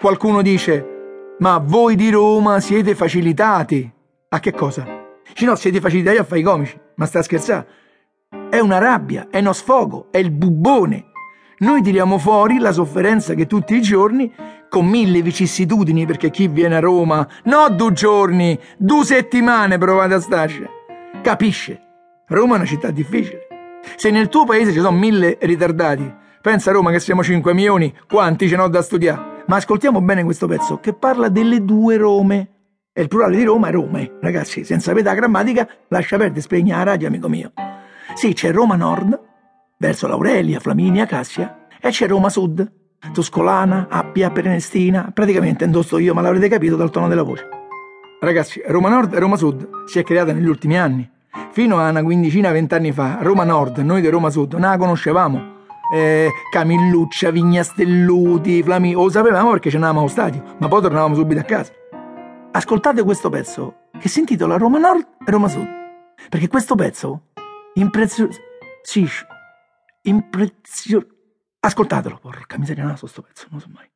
Qualcuno dice, ma voi di Roma siete facilitati. A che cosa? Dice no, siete facilitati a fare i comici. Ma sta scherzando? È una rabbia, è uno sfogo, è il bubbone. Noi tiriamo fuori la sofferenza che tutti i giorni, con mille vicissitudini, perché chi viene a Roma, no due giorni, due settimane provate a starci, capisce. Roma è una città difficile. Se nel tuo paese ci sono mille ritardati, pensa a Roma che siamo 5 milioni, quanti ce n'ho da studiare? Ma ascoltiamo bene questo pezzo che parla delle due Rome. E il plurale di Roma è Rome. Ragazzi, senza sapere la grammatica, lascia perdere, spegna la radio, amico mio. Sì, c'è Roma Nord, verso Laurelia, Flaminia, Cassia, e c'è Roma Sud, Tuscolana, Appia, Prenestina. Praticamente indosso io, ma l'avrete capito dal tono della voce. Ragazzi, Roma Nord e Roma Sud si è creata negli ultimi anni. Fino a una quindicina, vent'anni fa, Roma Nord, noi di Roma Sud, non la conoscevamo eh, Camilluccia, Vigna Stelluti, Flami, lo sapevamo perché ce n'eravamo allo stadio, ma poi tornavamo subito a casa. Ascoltate questo pezzo che si intitola Roma Nord e Roma Sud, perché questo pezzo impreziosisce, imprezio... Ascoltatelo, porca miseria, non so sto pezzo, non so mai.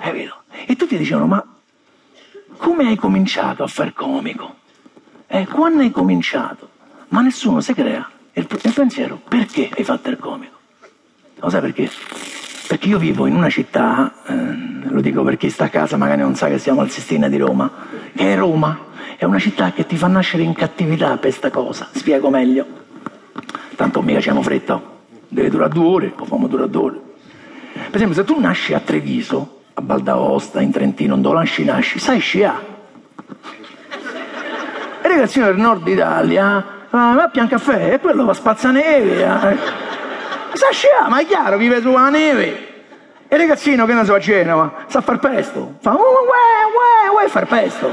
È vero. E tutti dicevano, ma come hai cominciato a far comico? Eh, quando hai cominciato? Ma nessuno si crea il, il pensiero, perché hai fatto il comico? Lo sai perché? Perché io vivo in una città, eh, lo dico per chi sta a casa magari non sa che siamo al Sistina di Roma, che è Roma, è una città che ti fa nascere in cattività per questa cosa, spiego meglio. Tanto mica c'è fretta, deve durare due ore, o famo durare due ore. Per esempio se tu nasci a Treviso, a Baldaosta, in Trentino, dove nasci nasci, sai sciare. E ragazzino del nord Italia ah, va a pian caffè e quello va a spazzaneve. Eh. Sa sciare, ma è chiaro, vive sulla neve. E il ragazzino che ne so a Genova sa far pesto. Fa uè, uè, uè, far pesto.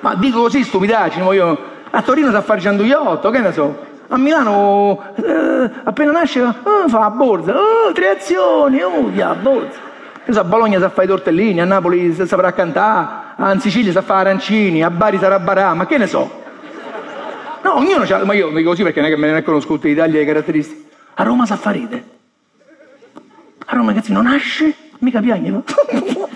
Ma dico così stupidaggine, io a Torino sa fare gianduiotto, che ne so. A Milano eh, appena nasce oh, fa a borsa, oh, tre azioni, oh, a borsa. So, a Bologna sa fare i tortellini, a Napoli saprà cantare, in Sicilia sa fare arancini, a Bari sarà barà, ma che ne so. No, ognuno c'ha, ma io dico così perché non è che me ne conosco tutte l'Italia le caratteristiche. A Roma sa fare ride. A Roma ragazzi non nasce, mica piagne, no?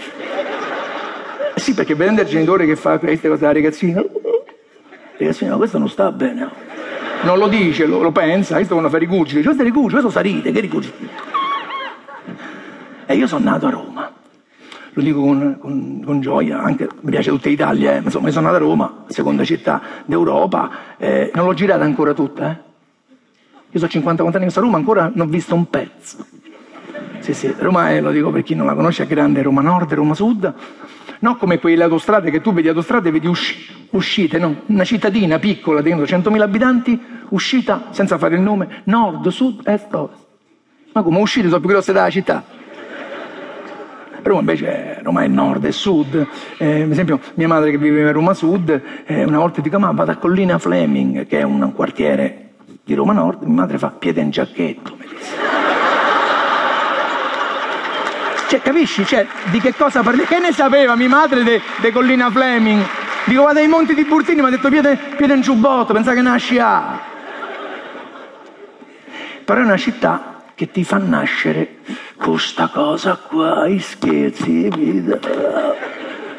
Sì, perché vedendo il genitore che fa queste cose da ragazzino, ragazzino, questo non sta bene. Non lo dice, lo, lo pensa, questo quando fa ricuggi, dice, questo è ricuggi, questo sa ride, che ricuggi? E io sono nato a Roma lo dico con, con, con, gioia, anche mi piace tutta l'Italia, eh. insomma sono nato a Roma, seconda città d'Europa, eh, non l'ho girata ancora tutta, eh. Io sono 54 anni che sto a Roma, ancora non ho visto un pezzo. Sì, sì, Roma è, lo dico per chi non la conosce, è grande, Roma Nord, Roma Sud, non come quelle autostrade che tu vedi autostrade e vedi usci, uscite, no? Una cittadina piccola, dentro 100.000 abitanti, uscita, senza fare il nome, nord, sud, est, ovest. Ma come uscite sono più grosse della città? Roma invece Roma è nord e sud. Eh, per esempio mia madre che viveva a Roma Sud, eh, una volta dico ma vado a Collina Fleming, che è un quartiere di Roma Nord, mia madre fa piede in giacchetto. Cioè, capisci? Cioè, di che cosa parli? Che ne sapeva mia madre di Collina Fleming? Dico, vado ai monti di Burtini, mi ha detto piede, piede in giubbotto, pensava che nasci a. Però è una città che ti fa nascere questa cosa qua, i scherzi, vita,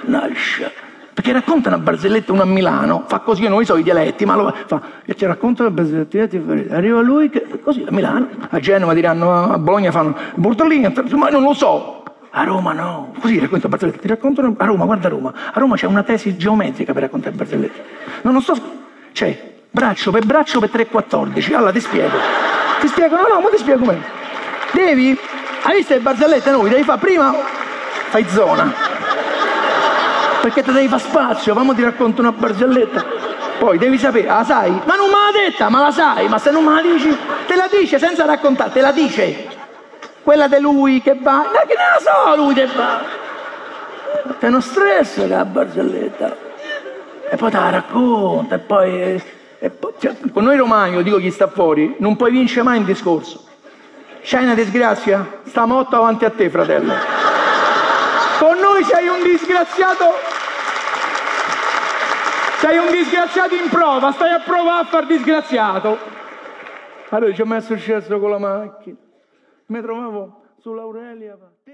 nasce. Perché racconta una barzelletta uno a Milano, fa così, io non so i dialetti, ma lo fa, e ti racconta una barzelletta, arriva lui, che, così a Milano, a Genova diranno, a Bologna fanno, Bortolini, ma non lo so, a Roma no, così racconta barzellette, ti raccontano, a Roma, guarda Roma, a Roma c'è una tesi geometrica per raccontare barzellette. Non lo so, c'è braccio per braccio per 3,14, allora ti spiego. Ti spiego, no, no, ma ti spiego meglio. Devi, hai visto le barzellette noi, devi fare prima, fai zona. Perché te devi fare spazio, vamo ti racconto una barzelletta. Poi devi sapere, la sai? Ma non me l'ha detta, ma la sai, ma se non me la dici, te la dice senza raccontare, te la dice. Quella di lui che va, ma che ne la so lui che va. Te non stress la barzelletta. E poi te la racconta, e poi poi, cioè, con noi romani, io dico chi sta fuori, non puoi vincere mai in discorso. C'hai una disgrazia? Sta morto avanti a te, fratello. Con noi sei un disgraziato. Sei un disgraziato in prova, stai a provare a far disgraziato. Allora ma è successo con la macchina. Mi trovavo sull'Aurelia.